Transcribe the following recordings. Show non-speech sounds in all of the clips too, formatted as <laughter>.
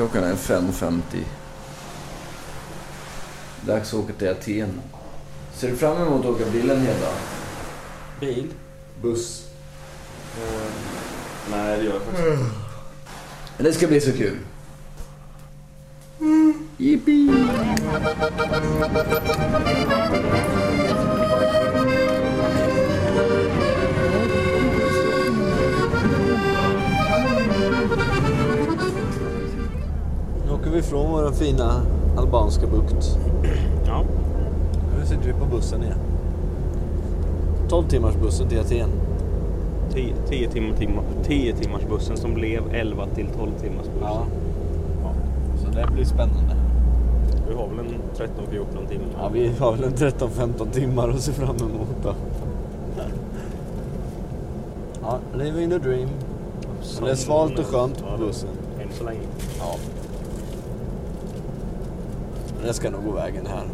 Klockan är 5.50. Dags att åka till Aten. Ser du fram emot att åka bilen Hedda? Bil? Buss. Eh, nej, det gör jag faktiskt inte. Men det ska bli så kul. Yippee! Nu åker vi ifrån vår fina albanska bukt. Ja. Nu sitter vi på bussen igen. 12 timmars bussen till Aten. 10, 10, timmar, timmar, 10 timmars bussen som blev 11 till 12 timmars buss. Ja. Så det blir spännande. Vi har väl en 13-14 timmar. Ja, vi har väl en 13-15 timmar att se fram emot då. Ja, living the dream. Det är svalt och skönt Ja, på bussen. Än så länge. Ja. Det ska nog gå vägen här.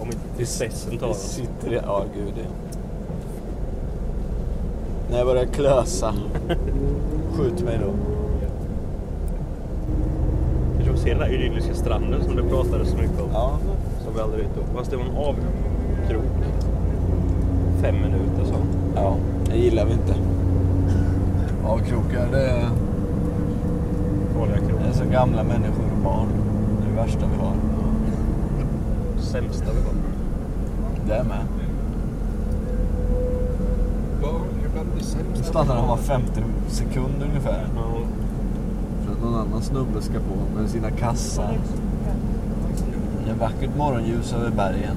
Om inte tristessen tar oss. sitter i... Ja, gud ja. När jag börjar klösa. Skjut mig då. Vi ser den där idylliska stranden som det pratades så mycket om. Ja. Som vi aldrig ute Fast det var en avkrok. Fem minuter så. Ja, det gillar vi inte. Avkrokar, det är, Farliga det är så gamla människor och barn. Det är det värsta vi har. Sämsta vi har. Det med. Nu stannar han var 50 sekunder ungefär. Ja. För att någon annan snubbe ska på med sina kassar. Det är vackert morgonljus över bergen.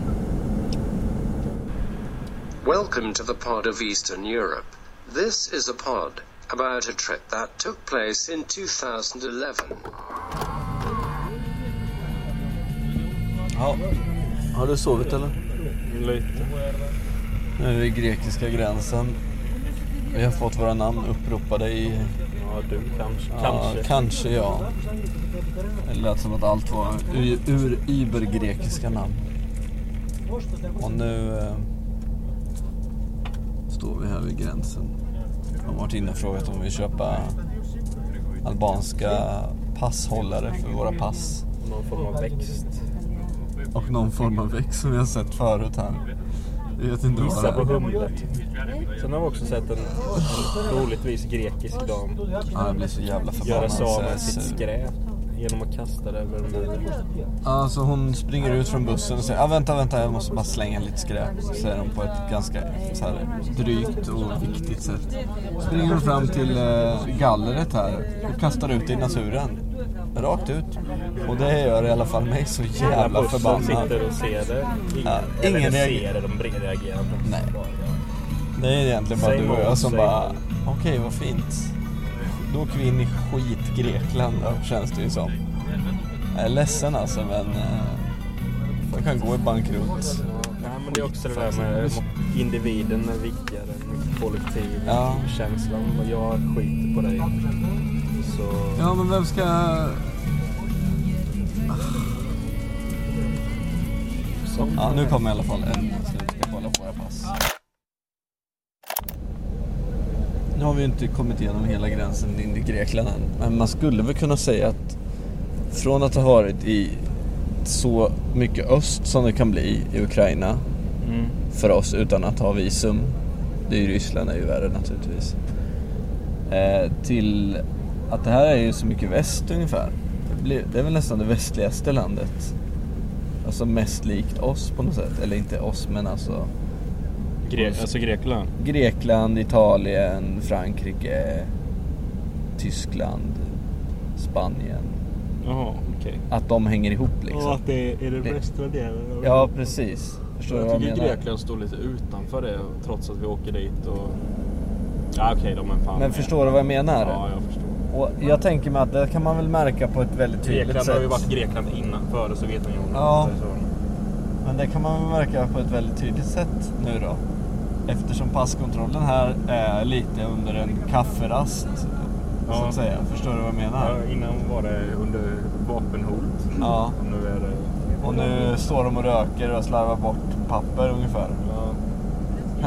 Welcome to the pod of Eastern Europe. This is a pod about a trip that took place in 2011. Ja. Har du sovit eller? Lite. Nu är vi vid grekiska gränsen. Vi har fått våra namn uppropade i... Ja, du kanske. Ja, kanske. kanske ja. Det lät som att allt var ur, ur ibergrekiska namn. Och nu eh, står vi här vid gränsen. Jag har varit inne och frågat om vi vill köpa albanska passhållare för våra pass. Någon form av växt. Och någon form av växt som vi har sett förut här. Vi vet inte vad Gissa det på är. humle. Sen har vi också sett en, en troligtvis grekisk dam Ja, jag blir så jävla göra förbannad. sig av så jag är med sitt sur. skräp genom att kasta det över muren. Alltså hon springer ut från bussen och säger ah, vänta, vänta, jag måste bara slänga lite skräp. Säger hon på ett ganska så här, drygt och viktigt sätt. Springer hon fram till eh, gallret här och kastar ut det i naturen. Rakt ut. Och det gör i alla fall mig så jävla förbannad. sitter och ser det. Ingen, Ja, eller ingen reagerar. de reagerar inte. Nej. Det är egentligen bara du och jag som bara, okej vad fint. Då åker vi in i skit Grekland då, känns det ju som. Jag är ledsen alltså men eh, jag kan gå i bankrutt. Ja, men det är också det där med individen är viktigare än kollektiv. Ja. Känslan. Jag skiter på dig. Så... Ja men vem ska... så. Ja nu kommer i alla fall en snut ska kolla på våra pass. Nu har vi inte kommit igenom hela gränsen in i Grekland än. Men man skulle väl kunna säga att från att ha varit i så mycket öst som det kan bli i Ukraina Mm. för oss utan att ha visum. Det är ju Ryssland är ju värre naturligtvis. Eh, till att det här är ju så mycket väst ungefär. Det, blir, det är väl nästan det västligaste landet. Alltså mest likt oss på något sätt. Eller inte oss men alltså Gre- alltså Grekland? Grekland, Italien, Frankrike, Tyskland, Spanien. Jaha, okej. Att de hänger ihop liksom. Och att det är den Det- västra delen av Ja precis. Förstår du vad Jag jag tycker menar? Grekland står lite utanför det trots att vi åker dit och... Ja okej, de är fan Men med. förstår du vad jag menar? Ja, jag förstår. Och jag tänker mig att det kan man väl märka på ett väldigt tydligt Grekland sätt. har ju varit Grekland innan, före Sovjetunionen. Ja. Så- Men det kan man väl märka på ett väldigt tydligt sätt nu då. Eftersom passkontrollen här är lite under en kafferast. Så Ja. att säga. Förstår du vad jag menar? Ja, innan var det under vapenhot. Ja. Och nu är det... Och nu står de och röker och slarvar bort papper ungefär. Ja,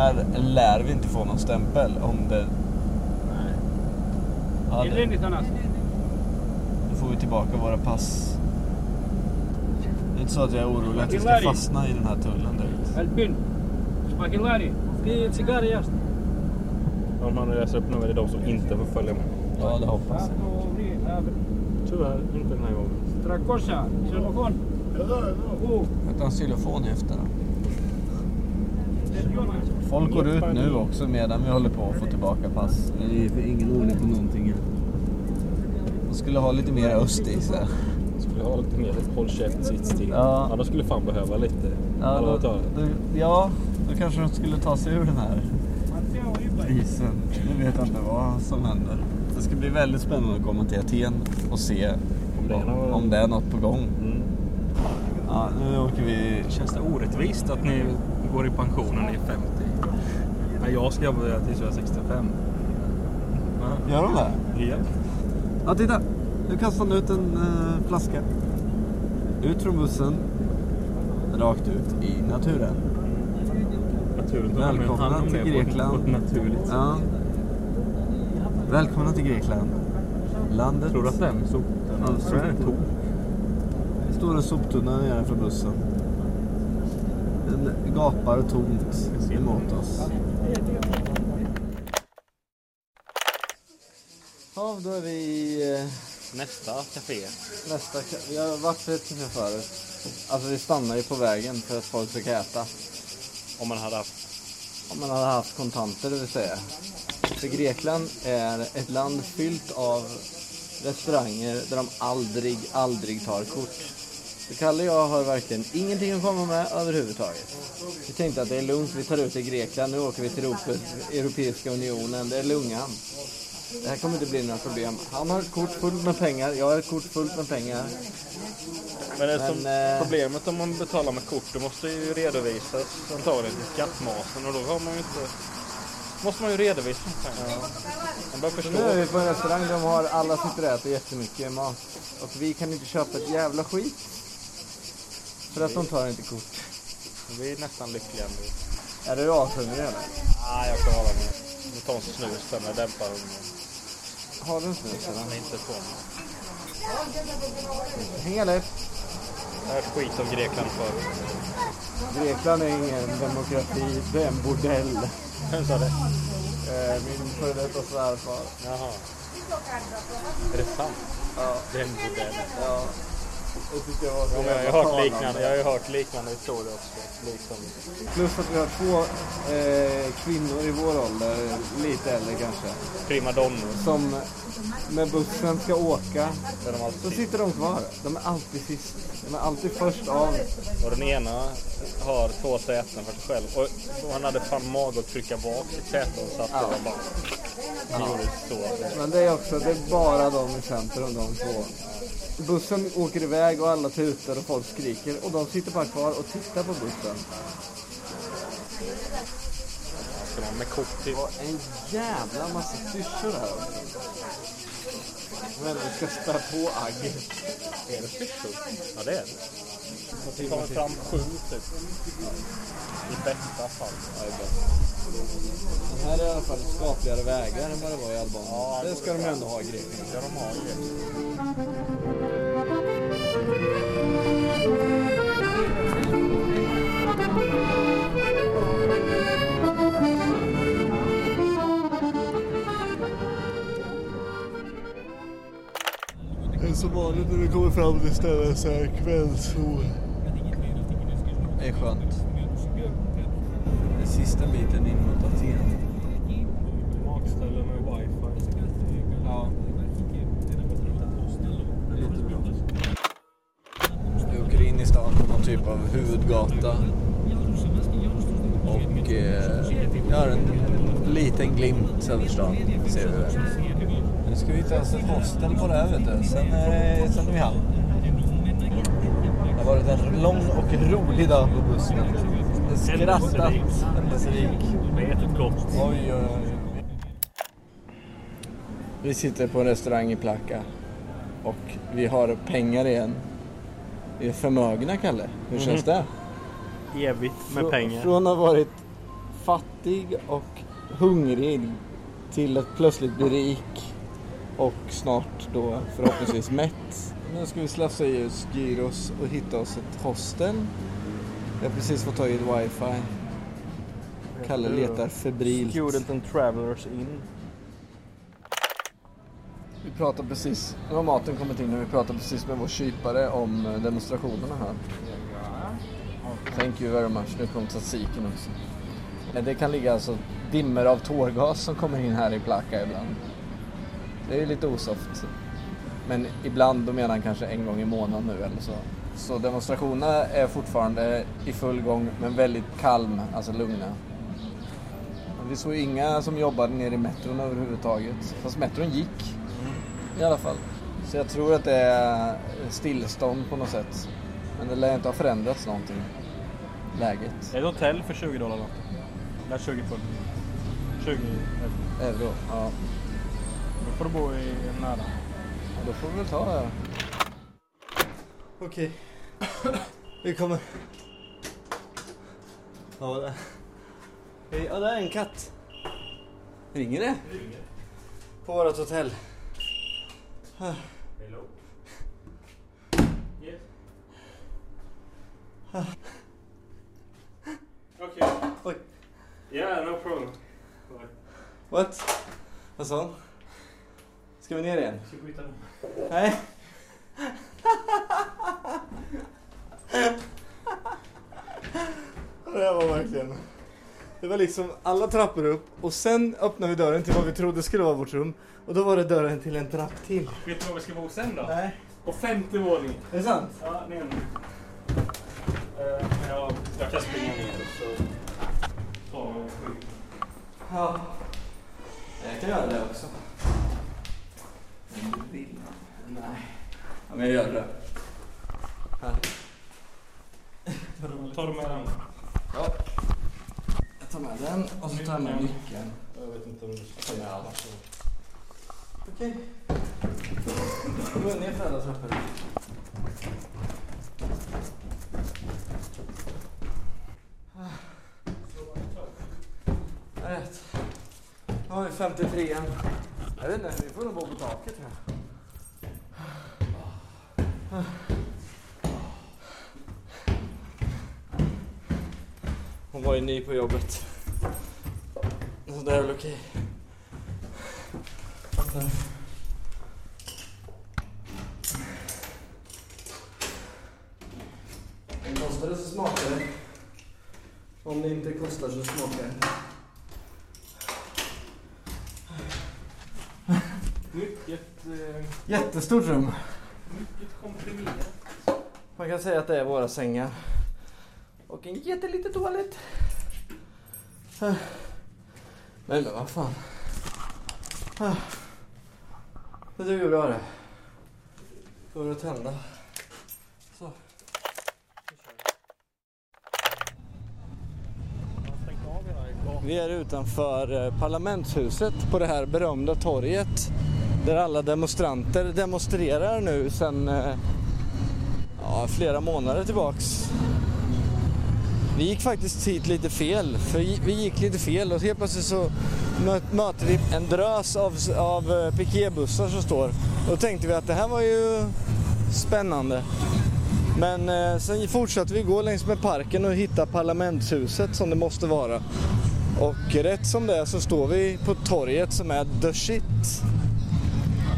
Här lär vi inte få någon stämpel om det... Ja, det... Eller någon annanstans. Får vi tillbaka våra pass. Det är inte så att jag är orolig att vi ska fastna i den här tullen direkt. Albin, Spakilari, det är cigarr Om han läser upp nu är det de som inte får följa med. Ja, det hoppas jag. Tyvärr, inte den här gången. Trakorsa, xylofon. Hette han xylofon i efternamn? Folk går ut nu också medan vi håller på att få tillbaka pass. Det är för ingen ordning på någonting. De skulle ha lite mer öst i sig. Skulle ha lite mer håll käft sits till. Ja. Ja, de skulle fan behöva lite. Ja, då, då, ja, då kanske de skulle ta sig ur den här krisen. Nu vet jag inte vad som händer. Det ska bli väldigt spännande att komma till Aten och se Om det är något- om det är något på gång. Mm. Ja, nu åker vi... Känns det orättvist att ni går i pension när ni är 50? Nej, jag ska jobba tills jag är 65. Gör de det? Ja. Ja, titta! Nu kastar han ut en eh, flaska. Ut från bussen. Rakt ut i naturen. Naturen tar Välkomna hand om till Grekland. På ett naturligt. Ja. Välkomna till Grekland. Landet... Tror du att den sopen Ja, den är tom? Det står en soptunna nedanför bussen. Gapar tomt emot oss. Ja, då är vi i eh, Nästa café. nästa... Vi har varit på ett café förut. Alltså vi stannar ju på vägen för att folk ska äta. Om man hade haft... Om man hade haft kontanter det vill säga. För Grekland är ett land fyllt av restauranger där de aldrig, aldrig tar kort. Så Kalle och jag har verkligen ingenting att komma med överhuvudtaget. Vi tänkte att det är lugnt, vi tar ut till Grekland, nu åker vi till Europeiska Unionen, det är lungan. Det här kommer inte bli några problem. Han har ett kort fullt med pengar, jag har ett kort fullt med pengar. Men det är Men, som eh, problemet om man betalar med kort, då måste ju redovisas antagligen till skattmasen och då har man ju inte... Måste man ju redovisa pengarna. Man bör Så förstå. nu är vi på en restaurang, de har, alla sitter och äter jättemycket mat. Och vi kan inte köpa ett jävla skit. För att de tar inte kort. Vi är nästan lyckliga nu. Är du ashungrig eller? Nej, jag kan hålla med. Vi tar en snus sen när dämpar hungern. Har du en snus eller? Men inte på mig. Häng läpp. Jag har skit om Grekland förr. Grekland är ingen demokrati, det är en bordell. Vem sa det? Eh, Min före detta svärfar. Jaha. Är det sant? Ja. Det är en modell. Ja. Det jag var Ja, jag, har hört liknande, jag har ju hört liknande historier också. Liksom. Plus att vi har två eh, kvinnor i vår ålder, lite äldre kanske, Primadonnor. som med bussen ska åka. Så sitter de kvar. De är alltid sist. De är alltid först av. Och den ena har två säten för sig själv. Och och han hade fan mag att trycka bak sitt säte och satte Ja. ja. bara... Så. Men det är också, det är bara de i centrum, de två. Bussen åker iväg och alla tutar och folk skriker och de sitter bara kvar och tittar på bussen. Man med kort till. Och en jävla massa styrsor här också. Men vi ska spä på agg. Är det styrsor? Ja det är det. Det kommer fram sju typ. I bästa fall. Ja, i bästa. Det här är i alla fall skapligare vägar än vad det var i Albanien. Ja, det ska de ändå ha i Grekland. Ja, de har ju det. Som vanligt när vi kommer fram till stället så här kvällssol. Det är skönt. Det är sista biten in mot Aten. Matställen med wifi. Ja. Det låter bra. Vi åker in i stan på någon typ av huvudgata. Och eh, jag har en liten glimt över stan, ser vi väl. Nu ska vi ta oss ett hostel på det här vet du. Sen, eh, sen är vi hamn. Det har varit en lång och rolig dag på bussen. Skrattat, händelserik. Ätit gott. Oj, oj, oj. Vi sitter på en restaurang i Plaka och vi har pengar igen. Vi är förmögna, Kalle. Hur känns det? Evigt med Frå- pengar. Från att ha varit fattig och hungrig till att plötsligt bli rik. Och snart då förhoppningsvis mätt. Nu ska vi slafsa i oss gyros och hitta oss ett hostel. Jag har precis fått tag i ett wifi. Kalle letar febrilt. Student and travelers in. Vi pratar precis, nu har maten kommit in och vi pratar precis med vår kypare om eh, demonstrationerna här. Thank you very much. Nu kom tzatziken också. Eh, Det kan ligga alltså dimmer av tårgas som kommer in här i Plaka ibland. Det är lite osoft. Men ibland, då menar han kanske en gång i månaden nu eller så. Så demonstrationerna är fortfarande i full gång men väldigt kalm, alltså lugna. Vi såg inga som jobbade nere i metron överhuvudtaget. Fast metron gick. I alla fall. Så jag tror att det är stillestånd på något sätt. Men det lär inte ha förändrats någonting. Läget. Det är ett hotell för 20 dollar då. Eller 20 pund. 20 euro. Euro. Ja. Då får du bo i nära. ja då får vi väl ta det här. Okej. <coughs> Vi kommer. Ja, det. Hej, Ja, det är en katt. Ringer det? Ringer. På vårt hotell. Hello? Yes? Okay. Oj. Yeah, no problem. What? Vad sa han? Ska vi ner igen? Ska vi byta rum? Nej. <laughs> Det var verkligen... Det var liksom alla trappor upp och sen öppnade vi dörren till vad vi trodde skulle vara vårt rum. Och då var det dörren till en trapp till. Vet du var vi ska bo sen då? Nej. På femte våningen. Är det sant? Ja, ner nu. Eh, men jag, jag kan springa ner så tar vi sju. Ja. Jag kan göra det också. Nej. Ja, men jag gör det. Här. Du med den? Ja. Jag tar med den och så tar jag med nyckeln. Jag vet inte om du ska Ta med alla. Okej. Jag ner för alla trappor. Jag är rätt. Nu har vi 53 Jag vet inte, vi får nog bo på taket här. Hon var ju ny på jobbet. Så det är väl okej. Men kostar det så smakar det. Om det inte kostar så smakar det. Eh, Jättestort rum. Man kan säga att det är våra sängar. Och en jätteliten toalett. Men vad fan. Det duger bra det. Går att tända. Så. Vi är utanför eh, parlamentshuset på det här berömda torget. Där alla demonstranter demonstrerar nu sedan eh, ja, flera månader tillbaks. Vi gick faktiskt hit lite fel, för vi gick lite fel och helt plötsligt så möter vi en drös av, av eh, piketbussar som står. Då tänkte vi att det här var ju spännande. Men eh, sen fortsatte vi gå längs med parken och hitta parlamentshuset som det måste vara. Och rätt som det är så står vi på torget som är the shit.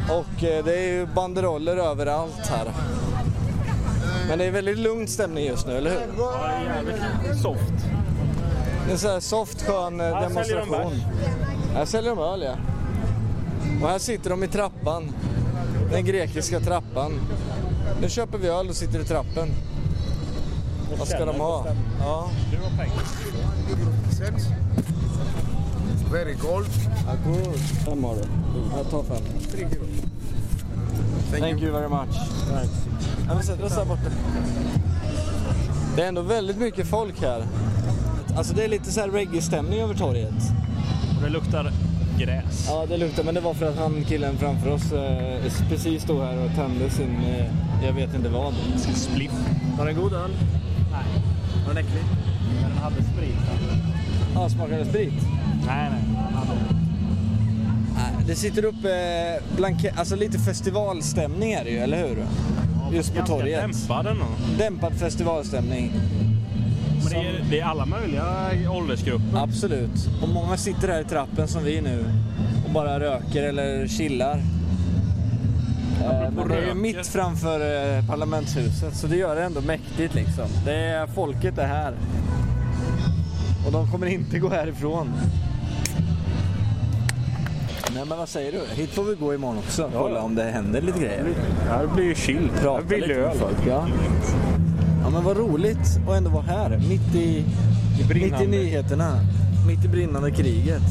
Och eh, det är ju banderoller överallt här. Men det är väldigt lugn stämning just nu, eller hur? Ja, jävligt soft. Det är så här soft, skön eh, Här säljer de demonstration. Här säljer de öl, ja. Och här sitter de i trappan. Den grekiska trappan. Nu köper vi öl och sitter i trappen. Vad ska de ha? Ja. Very cold. Ja, cool. Fem har du. Jag tar fem. Euros. Thank, you. very much. Ja, vi sätter oss här borta. Det är ändå väldigt mycket folk här. Alltså det är lite så här reggae-stämning över torget. Och det luktar gräs. Ja, det luktar, men det var för att han killen framför oss eh, precis stod här och tände sin, eh, jag vet inte vad. Spliff. Var den god öl? Nej, Var den äcklig? men den hade sprit. Ja, smakade sprit? Nej, nej. Det sitter uppe blanke, alltså lite festivalstämning är det ju, eller hur? Just på torget. dämpad ändå. Dämpad festivalstämning. Men det är, det är alla möjliga åldersgrupper. Absolut. Och många sitter här i trappen som vi nu och bara röker eller chillar. Eh, Men det är ju mitt framför eh, parlamentshuset så det gör det ändå mäktigt liksom. Det är, folket är här. Och de kommer inte gå härifrån. Nej men vad säger du? Hit får vi gå imorgon också. Kolla om det händer lite grejer. Ja, det blir ju chill. Prata det blir lite med folk. Ja. ja men vad roligt att ändå vara här. Mitt i, I mitt i nyheterna. Mitt i brinnande kriget.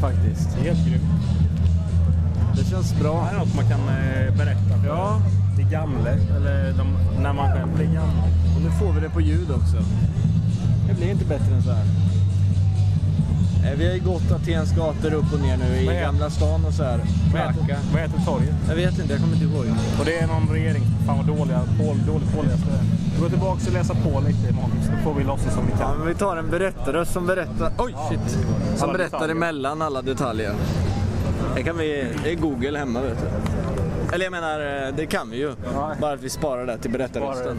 Faktiskt. Helt grymt. Det känns Det bra. här är något man kan eh, berätta för Ja. de gamla. Eller de, när man själv blir gammal. Och nu får vi det på ljud också. Det blir inte bättre än så här. Eh, Vi har ju gått Atens gator upp och ner nu i Gamla stan och så här. Vad heter, vad heter torget? Jag vet inte, jag kommer inte ihåg. Och det är någon regering. Fan vad dåliga, pål, dåligt är. Vi går tillbaka och läsa på lite imorgon. Så får vi låtsas som vi Ja, kan. men vi tar en berättare som berättar... Oj, shit! Som berättar detaljer. emellan alla detaljer. Det kan vi... Det är Google hemma, vet du. Eller jag menar, eh, det kan vi ju. Ja. Bara att vi sparar det till berättarrösten.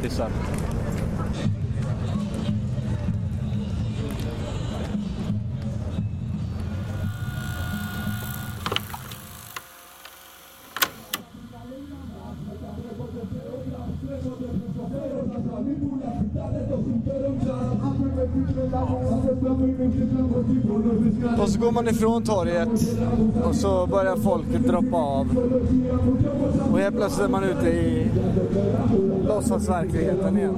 Och så går man ifrån torget och så börjar folket droppa av. Och helt plötsligt är man ute i låtsasverkligheten igen.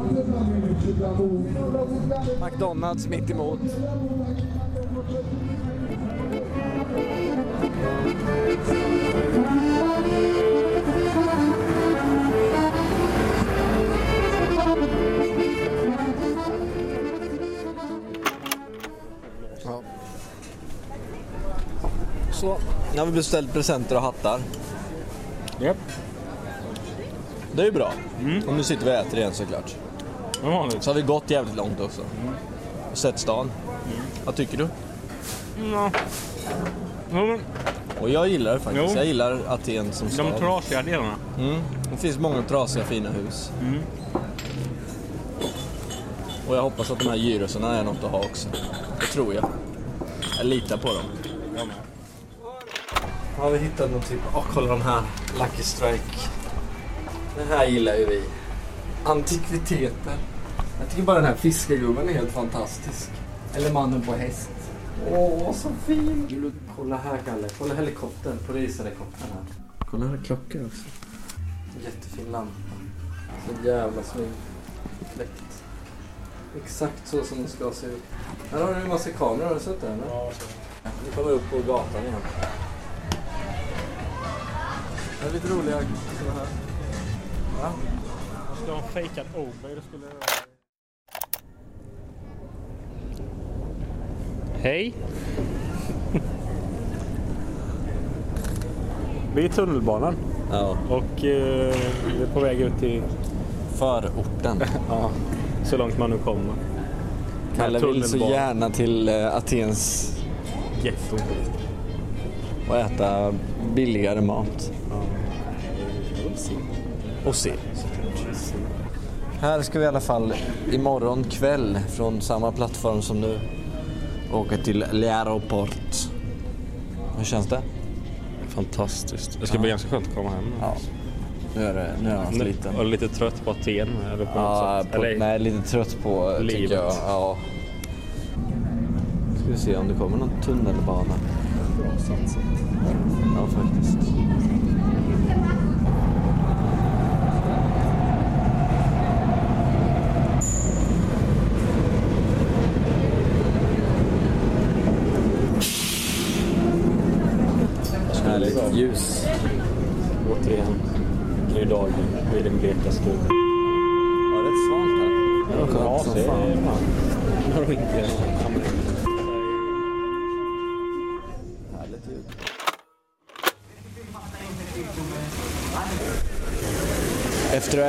McDonalds mitt emot. Ja. Så, nu har vi beställt presenter och hattar. Japp. Det är ju bra. Och nu sitter vi och äter igen såklart. Som vanligt. Så har vi gått jävligt långt också. Och sett stan. Vad tycker du? Jo, men Och jag gillar det faktiskt. Jo. Jag gillar Aten som de stad. trasiga delarna. Mm. Det finns många trasiga fina hus. Mm. Och jag hoppas att de här gyrosarna är något att ha också. Det tror jag. Jag litar på dem. Jag med. Har vi hittat någon typ Åh, kolla de här. Lucky Strike. Den här gillar ju vi. Antikviteter. Jag tycker bara den här fiskargubben är helt fantastisk. Eller mannen på häst. Åh, så fin! Kolla här, Kalle? Kolla helikoptern. Polishelikoptern här. Kolla här klockor också. Jättefin lampa. Så jävla snygg. Fläkt. Exakt så som den ska se ut. Här har du en massa kameror. Har du sett det? Eller? Ja, så. Vi kommer upp på gatan igen. Det är lite roliga sådana här. Va? Jag skulle ha en fejkad Obey. Det skulle... Hej! <laughs> Vi är i tunnelbanan Ja. och eh, vi är på väg ut till Förorten. <laughs> ja, så långt man nu kommer. Kalle vill så gärna till eh, Atens Getto. och äta billigare mat. Och se. Här ska vi i alla fall imorgon kväll från samma plattform som nu åka till L'aeroport. Hur känns det? Fantastiskt. Det ska bli ganska skönt att komma hem. Ja. Nu är det, nu är han så liten. Och lite trött på Aten eller på Ja, på, Eller, nej, lite trött på Livet. jag. Ja. Ska vi se om det kommer någon tunnelbana. Bra satsat. Ja, faktiskt.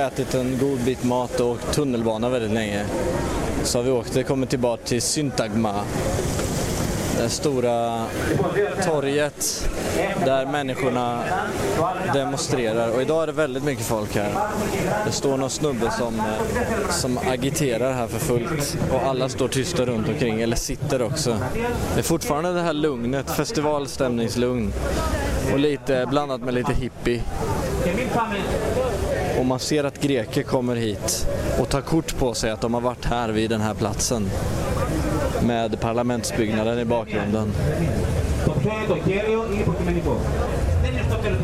Ätit en god bit mat och åkt tunnelbana väldigt länge så har vi åkt, kommit tillbaka till Syntagma. det stora torget där människorna demonstrerar. Och idag är det väldigt mycket folk här. Det står någon snubbe som, som agiterar här för fullt och alla står tysta runt omkring, eller sitter också. Det är fortfarande det här lugnet, festivalstämningslugn och lite blandat med lite hippie om man ser att greker kommer hit och tar kort på sig att de har varit här vid den här platsen. Med parlamentsbyggnaden i bakgrunden.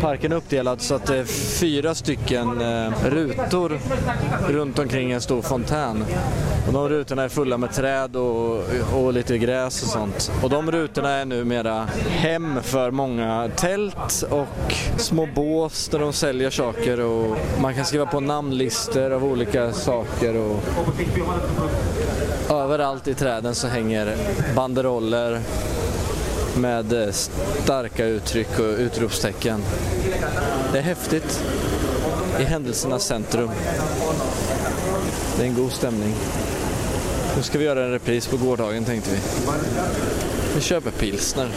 Parken är uppdelad så att det är fyra stycken eh, rutor runt omkring en stor fontän. Och de rutorna är fulla med träd och, och lite gräs och sånt. Och de rutorna är numera hem för många tält och små bås där de säljer saker och man kan skriva på namnlistor av olika saker. Och överallt i träden så hänger banderoller med eh, starka uttryck och utropstecken. Det är häftigt i händelsernas centrum. Det är en god stämning. Nu ska vi göra en repris på gårdagen tänkte vi. Vi köper pilsner.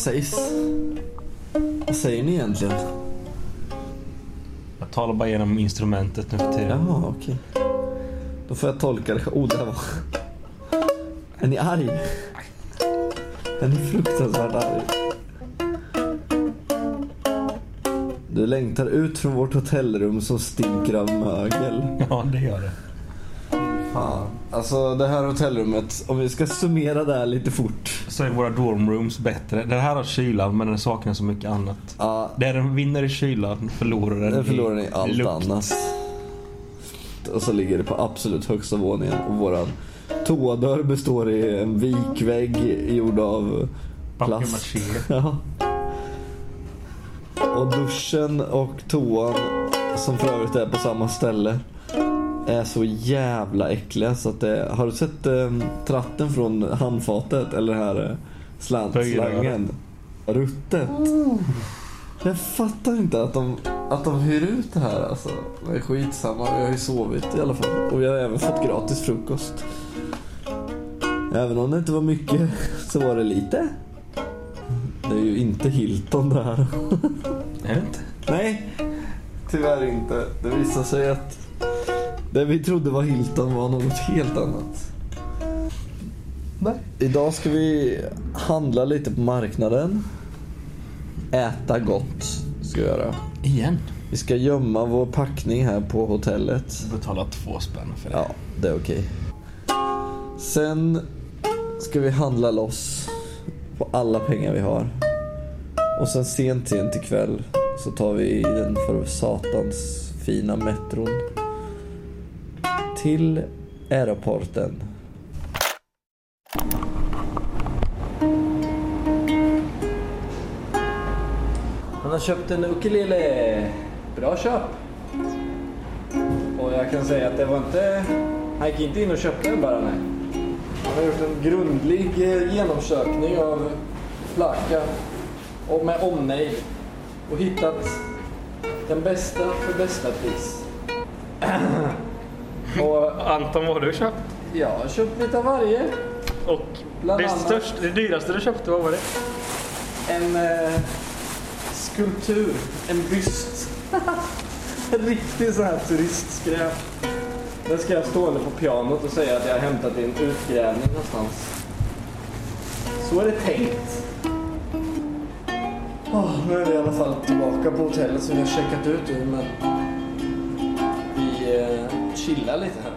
Sägs? Vad säger ni egentligen? Jag talar bara genom instrumentet nu för tiden. Jaha, okej. Då får jag tolka det. Oh, där var... Är ni arg? Är ni fruktansvärt arg? Du längtar ut från vårt hotellrum som stinker av mögel. Ja, det gör det. Fan. Alltså det här hotellrummet, om vi ska summera det här lite fort. Så är våra dormrooms bättre. Det här har kylan men den saknar så mycket annat. Ja, Där den vinner i kylan förlorar den den förlorar ni allt lukt. annat. Och så ligger det på absolut högsta våningen. Och våran toadörr består i en vikvägg gjord av plast. <laughs> Ja. Och duschen och toan, som för övrigt är på samma ställe, är så jävla äckliga så att det... Har du sett eh, tratten från handfatet? Eller här eh, slantslangen? Ruttet. Jag fattar inte att de, att de hyr ut det här alltså. Är skitsamma, vi har ju sovit i alla fall. Och vi har även fått gratis frukost. Även om det inte var mycket så var det lite. Det är ju inte Hilton det här. Är det inte? Nej, tyvärr inte. Det visade sig att det vi trodde var Hilton var något helt annat. Nej. Idag ska vi handla lite på marknaden. Äta gott ska vi göra. Igen? Vi ska gömma vår packning här på hotellet. Betala två spänn för det. Ja, det är okej. Sen ska vi handla loss på alla pengar vi har. Och sen sent, sent ikväll så tar vi den för satans fina metron till aeroporten. Han har köpt en ukulele. Bra köp. Och jag kan säga att det var inte... Han gick inte in och köpte den bara, nej. Han har gjort en grundlig eh, genomsökning av Flacka och med omnejd och hittat den bästa för bästa pris. <clears throat> <laughs> och Anton, vad har du köpt? jag har köpt lite av varje. Och Bland det, annat- största, det dyraste du köpte, vad var det? En eh, skulptur, en byst. <laughs> en riktig sån här turistskräp. Den ska jag stående på pianot och säga att jag har hämtat i en utgrävning någonstans. Så är det tänkt. Åh, nu är vi i alla fall tillbaka på hotellet som vi har checkat ut ur, men chillar lite här.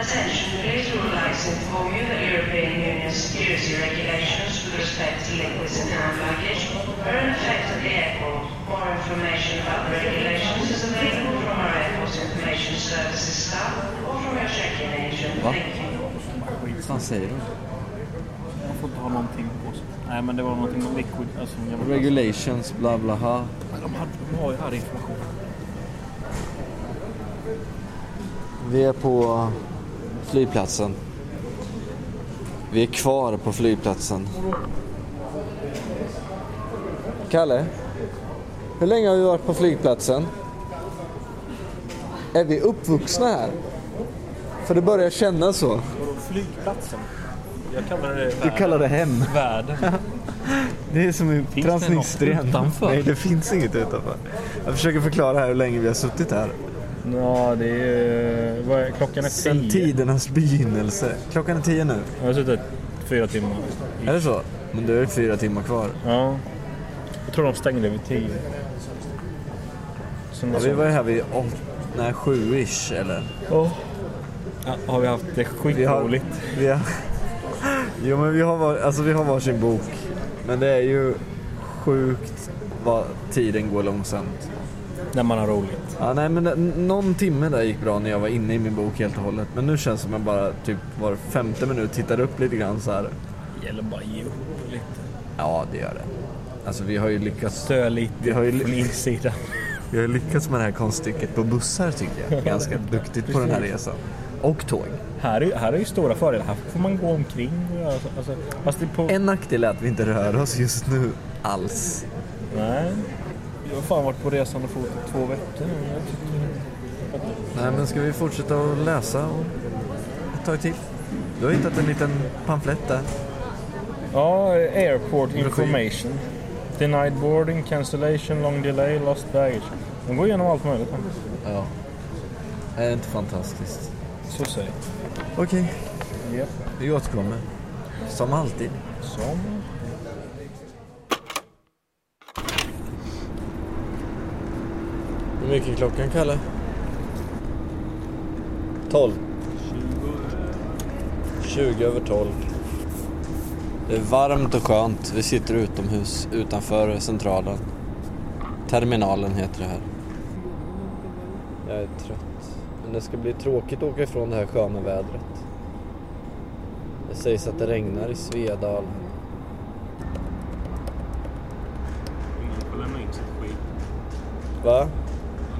Attention, please would like to inform you that European Union security regulations with respect to liquids and hand luggage are in effect at the airport. More information about the regulations is available from our airport information services staff or from our check-in agent. Thank you. Vad fan säger de? Någonting på sig. Nej, men det var någonting med liquid. Alltså, Regulations, bla bla ha. Nej, de, hade, de har ju här information. Vi är på flygplatsen. Vi är kvar på flygplatsen. Kalle? Hur länge har vi varit på flygplatsen? Är vi uppvuxna här? För det börjar kännas så. Flygplatsen? Jag kallar det Du kallar det hem. världen. <laughs> Det är som i Finns det Transnistrien. utanför? Nej, det finns inget utanför. Jag försöker förklara här hur länge vi har suttit här. Ja, det är... Vad är klockan är Sen tio. tidernas begynnelse. Klockan är tio nu. Jag har suttit fyra timmar. Är det så? Men du är fyra timmar kvar. Ja. Jag tror de stängde vid tio. Som Ja, vi var ju här vid åt, nej, sju-ish eller? Ja. Ja, har vi haft det skitroligt? Vi har, jo men vi har, var, alltså, vi har varsin bok. Men det är ju sjukt vad tiden går långsamt. När man har roligt. Ja, nej, men någon timme där gick bra när jag var inne i min bok helt och hållet. Men nu känns det som att jag bara typ var femte minut tittar upp lite grann så här. Det gäller bara att ge upp lite. Ja, det gör det. Alltså vi har ju lyckats, Stö lite Vi har ju- från insidan. <laughs> vi har lyckats med det här konststycket på bussar tycker jag. Ganska duktigt på den här resan. Och tåg. Här är, här är ju stora fördelar. Här får man gå omkring och göra så. Alltså, fast det är på... En nackdel är att vi inte rör oss just nu alls. Nej. Jag har fan varit på resande fot i två veckor nu. Nej, men ska vi fortsätta att läsa och ett tag till? Du har hittat en liten pamflett där. Ja, airport information. Denied boarding, cancellation, long delay, lost baggage. De går igenom allt möjligt. Ja. Är det inte fantastiskt? Så säger Okej, Japp. vi återkommer. Som alltid. Som... Hur mycket är klockan, Kalle? 12. 20 över 12. Det är varmt och skönt. Vi sitter utomhus utanför centralen. Terminalen heter det här. Jag är trött. Men det ska bli tråkigt att åka ifrån det här sköna vädret. Det sägs att det regnar i Svedal. Ingen får lämna in sitt skit. Va?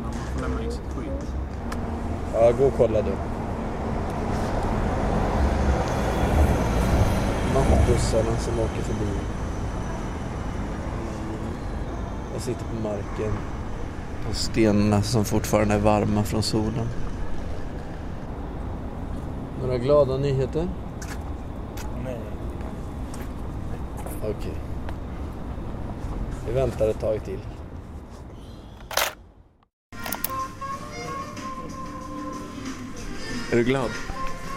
Man får lämna in sitt skit. Ja, gå och kolla du. Nattbussarna som åker förbi. Jag sitter på marken. På stenarna som fortfarande är varma från solen. Några glada nyheter? Nej. Okej. Vi väntar ett tag till. Är du glad?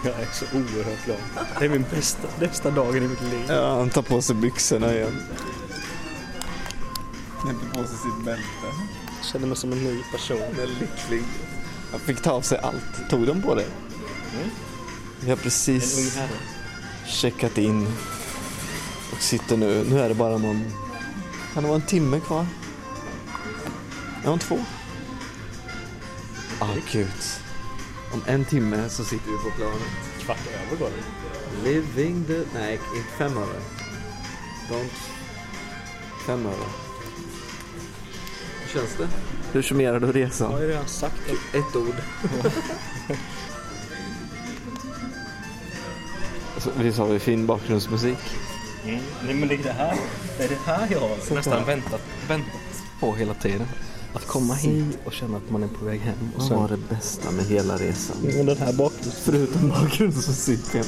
Jag är så oerhört glad. Det är min bästa, bästa dagen i mitt liv. Ja, han tar på sig byxorna igen. Knäpper på sig sitt bälte. Jag känner mig som en ny person. är lycklig. Han fick ta av sig allt. Tog de på det? Vi har precis checkat in och sitter nu. Nu är det bara någon... Kan det vara en timme kvar? Ja, om två. Ah, gud. Om en timme så sitter vi på planet. Kvart över går det. Living the... Nej, inte fem öre. Don't... Fem öre. Hur känns det? Hur summerar du resan? Jag har ju redan sagt det. Ett ord. <laughs> <laughs> Visst har vi fin bakgrundsmusik? Mm. Nej, men det är det här, det är det här jag har nästan väntat, väntat på hela tiden. Att komma hit och känna att man är på väg hem. Och Vad var det bästa med hela resan? Och den här bakgrunden. Förutom bakgrundsmusiken.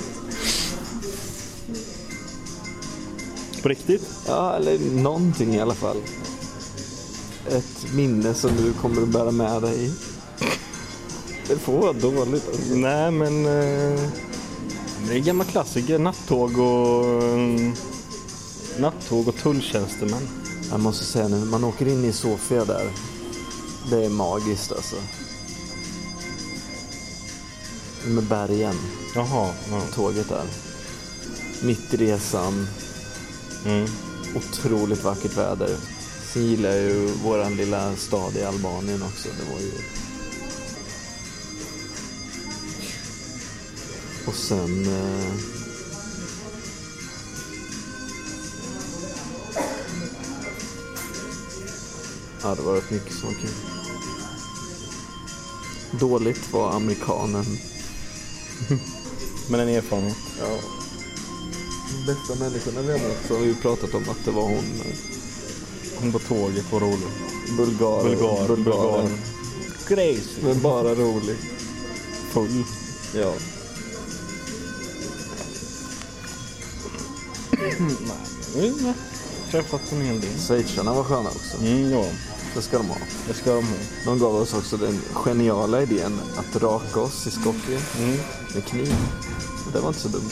På riktigt? Ja, eller någonting i alla fall. Ett minne som du kommer att bära med dig. <laughs> Det får vara dåligt alltså. Nej, men... Eh, det är gamla klassiker. Nattåg och... Nattåg och tulltjänstemän. Jag måste säga nu, när man åker in i Sofia där. Det är magiskt alltså. Med bergen, Jaha. Ja. tåget där. Mitt i resan, Mm. otroligt vackert väder. Sen gillar jag ju våran lilla stad i Albanien också. Det var ju... Och sen... Eh... Ja, det var rätt mycket som var kul. Dåligt var amerikanen. <laughs> Men en erfarenhet. Ja. Bästa människan jag har mött så har vi pratat om att det var hon. Eh, hon på tåget var rolig. Bulgar. Bulgar. Bulgar. Bulgar. Crazy. Men bara rolig. Full. Ja. Nej, men träffat en hel del. Schweizarna var sköna också. Mm, ja. Det ska de ha. Det ska de ha. De gav oss också den geniala idén att raka oss i Skopje Mm. med kniv. Det var inte så dumt.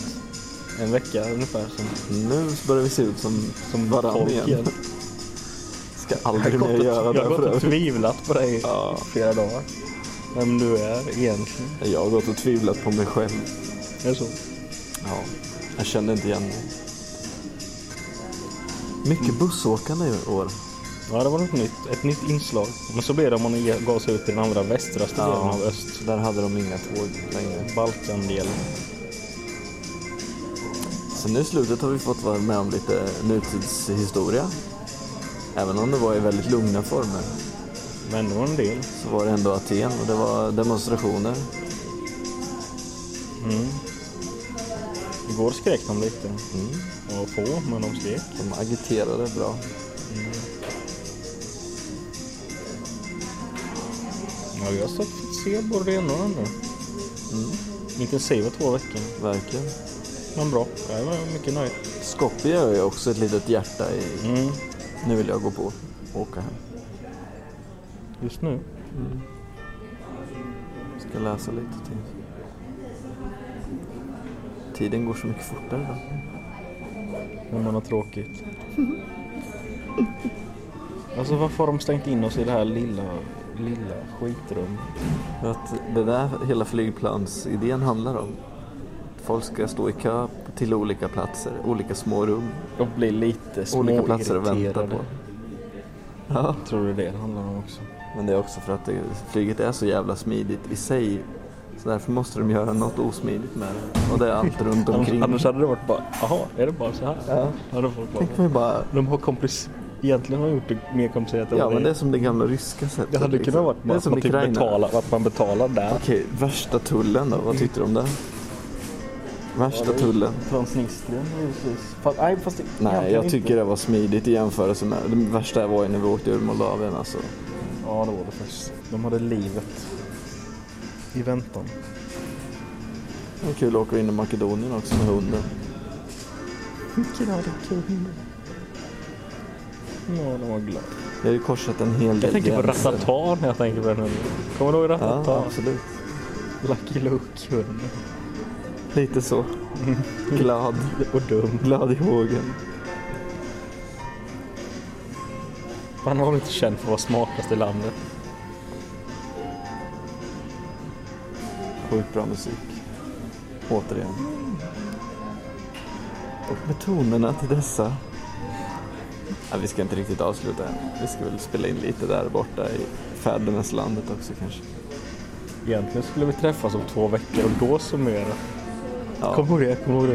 En vecka ungefär sen. Nu börjar vi se ut som, Som varann folk igen. igen. <laughs> Ska aldrig mer göra det jag har gått och tvivlat på dig Ja. i flera dagar. Vem du är egentligen. Jag har gått och tvivlat på mig själv. Är det så? Ja, jag kände inte igen mig. Mycket bussåkande i år. Ja, det var något nytt. Ett nytt inslag. Men så blev det om man gav sig ut till den andra västraste delen Ja. av öst. Där hade de inga tåg längre. Balkandelen. Så nu i slutet har vi fått vara med om lite nutidshistoria. Även om det var i väldigt lugna former Men det var en del. så var det ändå Aten och det var demonstrationer. Mm. Igår skrek de lite. Mm. Ja, få, men de skrek. De agiterade bra. Ja, vi har sett, fått se både det ena och det andra. Mm. Intensiva två veckor. Verkligen. Men bra. Jag var mycket nöjd. Skopje är ju också ett litet hjärta i... Mm. Nu vill jag gå på och åka hem. Just nu. Ska läsa lite till. Tiden går så mycket fortare idag. När man har tråkigt. Alltså varför har de stängt in oss i det här lilla, lilla skitrummet? För att det där hela flygplansidén handlar om. Folk ska stå i kö till olika platser, olika små rum. Och blir lite Olika platser att vänta på. Ja, Tror du det det handlar om också? men det är också för att det, flyget är så jävla smidigt i sig. Så därför måste de göra något osmidigt med det. Och det är allt runt omkring. Annars hade det varit bara, jaha, är det bara så här? Ja. Hade folk bara, Tänk man bara, de har komplic- Egentligen har de gjort det mer komplicerat än ja men det är som det gamla ryska sättet. Det hade liksom. kunnat vara Det är att som man, typ betalar, att man betalar där. Okej, värsta tullen då? Vad tyckte du om det? Värsta tullen? Transnistrien givetvis. Fast, nej, fast det, Nej, jag tycker inte. det var smidigt i jämförelse med... Det värsta var ju när vi åkte ur Moldavien alltså. Ja, det var det faktiskt. De hade livet i väntan. Det var kul att åka in i Makedonien också med hunden. Glada kund. Ja, de var glada. Jag har ju korsat en hel del Jag tänker på gränser. Ratata när jag tänker på den hunden. Kommer du ihåg Ratata? Ja, absolut. Lucky Luke-hunden. Lite så. Glad. Och dum. Glad i hågen. Han var väl inte känd för att vara smartast i landet. Sjukt bra musik. Återigen. Och med tonerna till dessa. Ja, vi ska inte riktigt avsluta än. Vi ska väl spela in lite där borta i fäderneslandet också kanske. Egentligen skulle vi träffas om två veckor och då summera. Ja. Du ihåg det? Du ihåg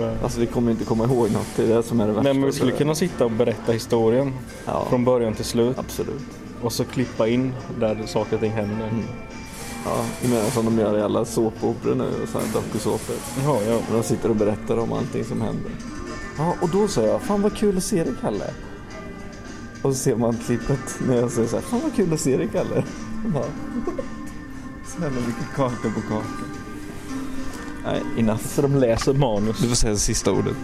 det? Alltså vi kommer inte komma ihåg något. Det är det som är det värsta. Nej men vi skulle kunna sitta och berätta historien Ja, från början till slut. absolut. Och så klippa in där saker och ting händer. Mm. Ja, du menar som de gör i alla såpoperor nu och sådana dokusåpor. Ja, ja. De sitter och berättar om allting som händer. Ja, och då sa jag, fan vad kul att se dig Kalle. Och så ser man klippet när jag säger så här, fan vad kul att se dig Kalle. Ja. <laughs> Så jävla mycket kaka på kaka. Nej, enough. Så de läser manus. Du får säga det sista ordet.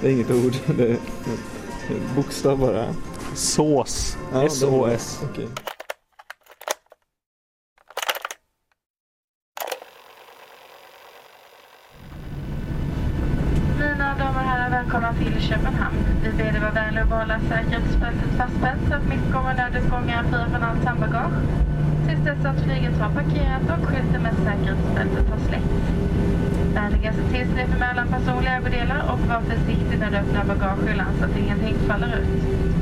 Det är inget ord, det är en bokstav bara. Sås. Ja, S-O-S. Okej. Mina damer och herrar, välkomna till Köpenhamn. Vi ber er vara vänliga och behålla säkerhetsbältet fastspänt så att mittgång och nödutgångar är fria från allt handbagage. Tills dess att flyget har parkerat och skylten med säkerhetsbältet har släckts. Vänligast se till så ni får med alla personliga ägodelar och var försiktig när du öppnar bagagehyllan så att ingenting faller ut.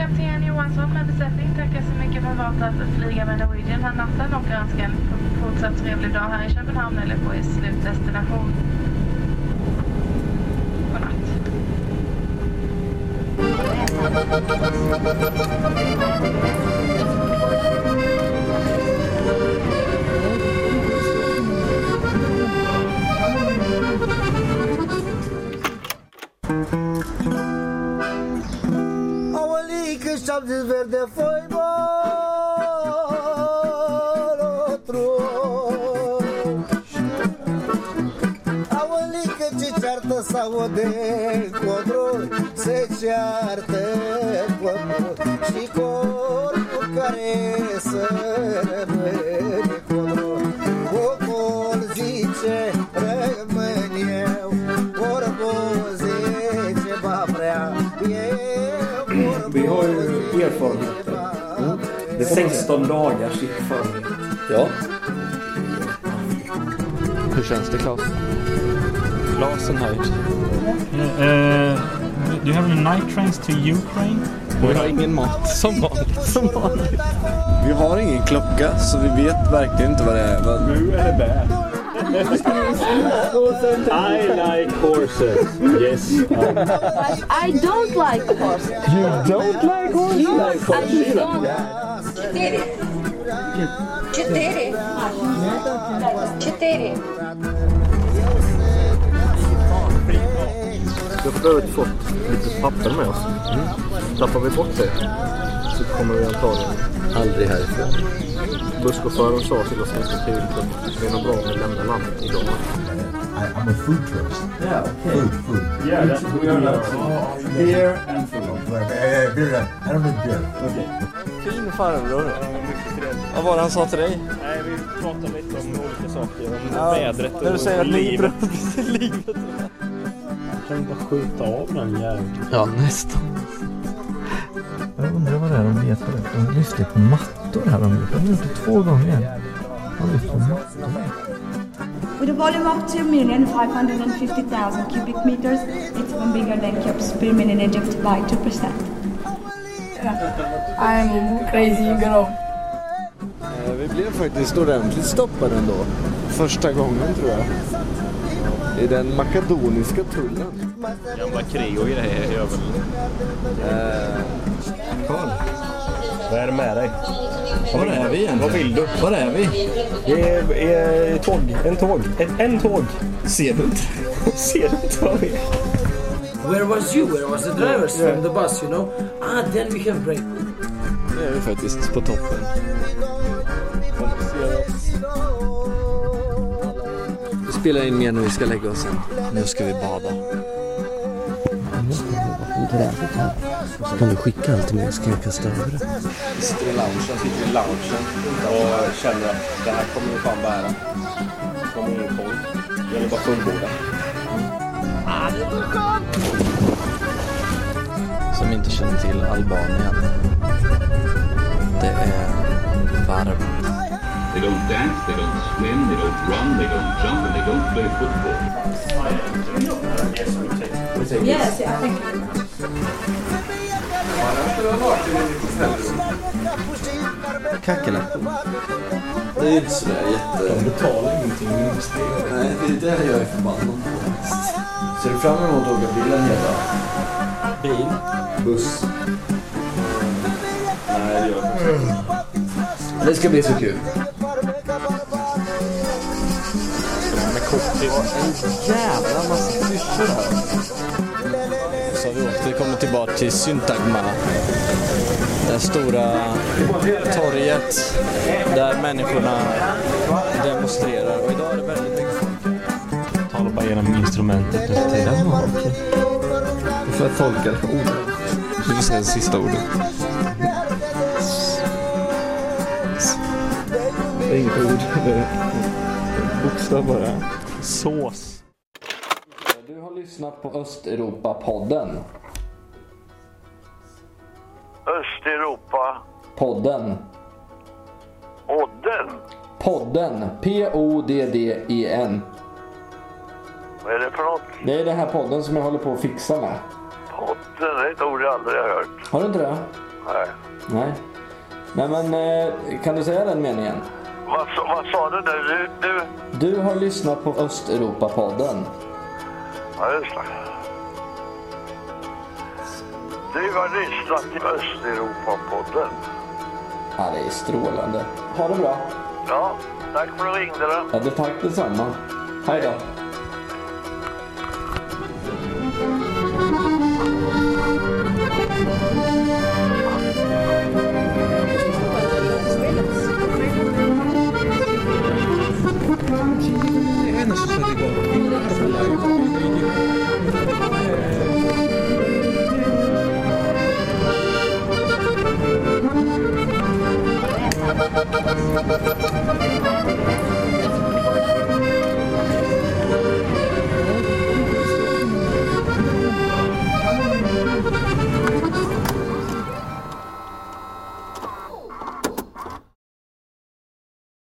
Kapten Johansson med besättning tackar så mycket för valet att flyga med Norwegian den här natten och önskar en fortsatt trevlig dag här i Köpenhamn eller på er slutdestination. Godnatt. Aolică șapte verde foi otro Aolică ce ceartă sau de codro Se ceartă codro Și corpul care să rămâne codro Omul zice Vi har ju erfarenheter. Det är 16 dagars erfarenhet. Ja. Hur känns det Claes? Claes är nöjd. Uh, do you have any night trains to Ukraine? Vi har ingen mat, som vanligt. Som vanligt. Vi har ingen klocka så vi vet verkligen inte vad det är. Vad... Bu eller bä? I like horses. Yes. I don't like horses. You don't like horses? No, I don't. Четыре. Четыре. Четыре. Vi har för övrigt fått lite papper med oss. Tappar vi bort det så kommer vi antagligen Aldrig härifrån. Busschauffören sa till oss ganska tydligt att det är nog bra om vi lämnar landet idag. I'm a food tourist. Yeah, okay. Food, food. Yeah, that's Food, we are allowed to. Beer and food. Yeah, beer. I don't drink beer. Okay. Fin farbror. Vad var det han sa till dig? Nej, vi pratade lite om olika saker. Om Ja, vädret och när du säger att livet. livet. Kan vi bara skjuta av den jäveln? Ja, nästan. Jag undrar vad det är de letar efter. De lyfter på mattor här. De har gjort det två gånger. De lyfter på mattor. With a volume of 2,550,000 cubic meters, it's even bigger than Keops pyramid in Egypt by 2%. I'm crazy girl. Eh, Vi blev faktiskt ordentligt stoppade ändå. Första gången tror jag. I den makedoniska tullen. Gamla krig och grejer gör väl... Eh, Karl. Vad är det med dig? Var är vi egentligen? Vad vill du? Var är vi? Vi är, är tåg. En tåg. En, en tåg. Ser du inte? <laughs> Ser du inte vad vi är? Where was you? Where was the drivers from the bus, you know? Ah, then we can break. Nu är vi faktiskt på toppen. Vi spelar in mer när vi ska lägga oss sen. Nu ska vi bada. Grävligt här. Så kan du skicka allt till mig så kan jag kasta över det. Sitter i loungen, sitter i loungen och känner att det här kommer vi fan bära. Kommer ingen koll. Det gäller bara fullborda. Som inte känner till Albanien. Det är varmt. They don't dance, they don't swim, they don't run, they don't jump, and they don't play football. Yes, I think. Kackerlackor. Det är ju inte sådär jätte... De betalar ingenting i investering. Nej, det är det jag är förbannad på. Ser du fram emot att åka bilen hela? Bil? Buss? Nej, det gör jag inte. Det ska bli så kul. Med cocktail. En jävla massa klyschor här. Så vi kommer tillbaka till Syntagma. Det stora torget där människorna demonstrerar. Och idag är det väldigt mycket folk. Tala bara genom instrumentet nu för tiden. Du får tolka orden. Du får säga det sista ordet. Det är inget ord. Det är bokstav bara. Sås. Lyssnat på Östeuropa-podden. Östeuropa. Podden. Odden. Podden. P-O-D-D-E-N. Vad är det för något? Det är den här podden som jag håller på att fixa med. Podden är ett ord jag aldrig har hört. Har du inte det? Nej. Nej. Nej men eh, kan du säga den meningen? Vad, vad sa du? Du, du? Du har lyssnat på Östeuropa-podden. Ja, just det. Du har lyssnat till Östeuropa-podden. Ja, det är strålande. Ha det bra. Ja, tack för att du ringde då. Ja, det tack detsamma. Hej då.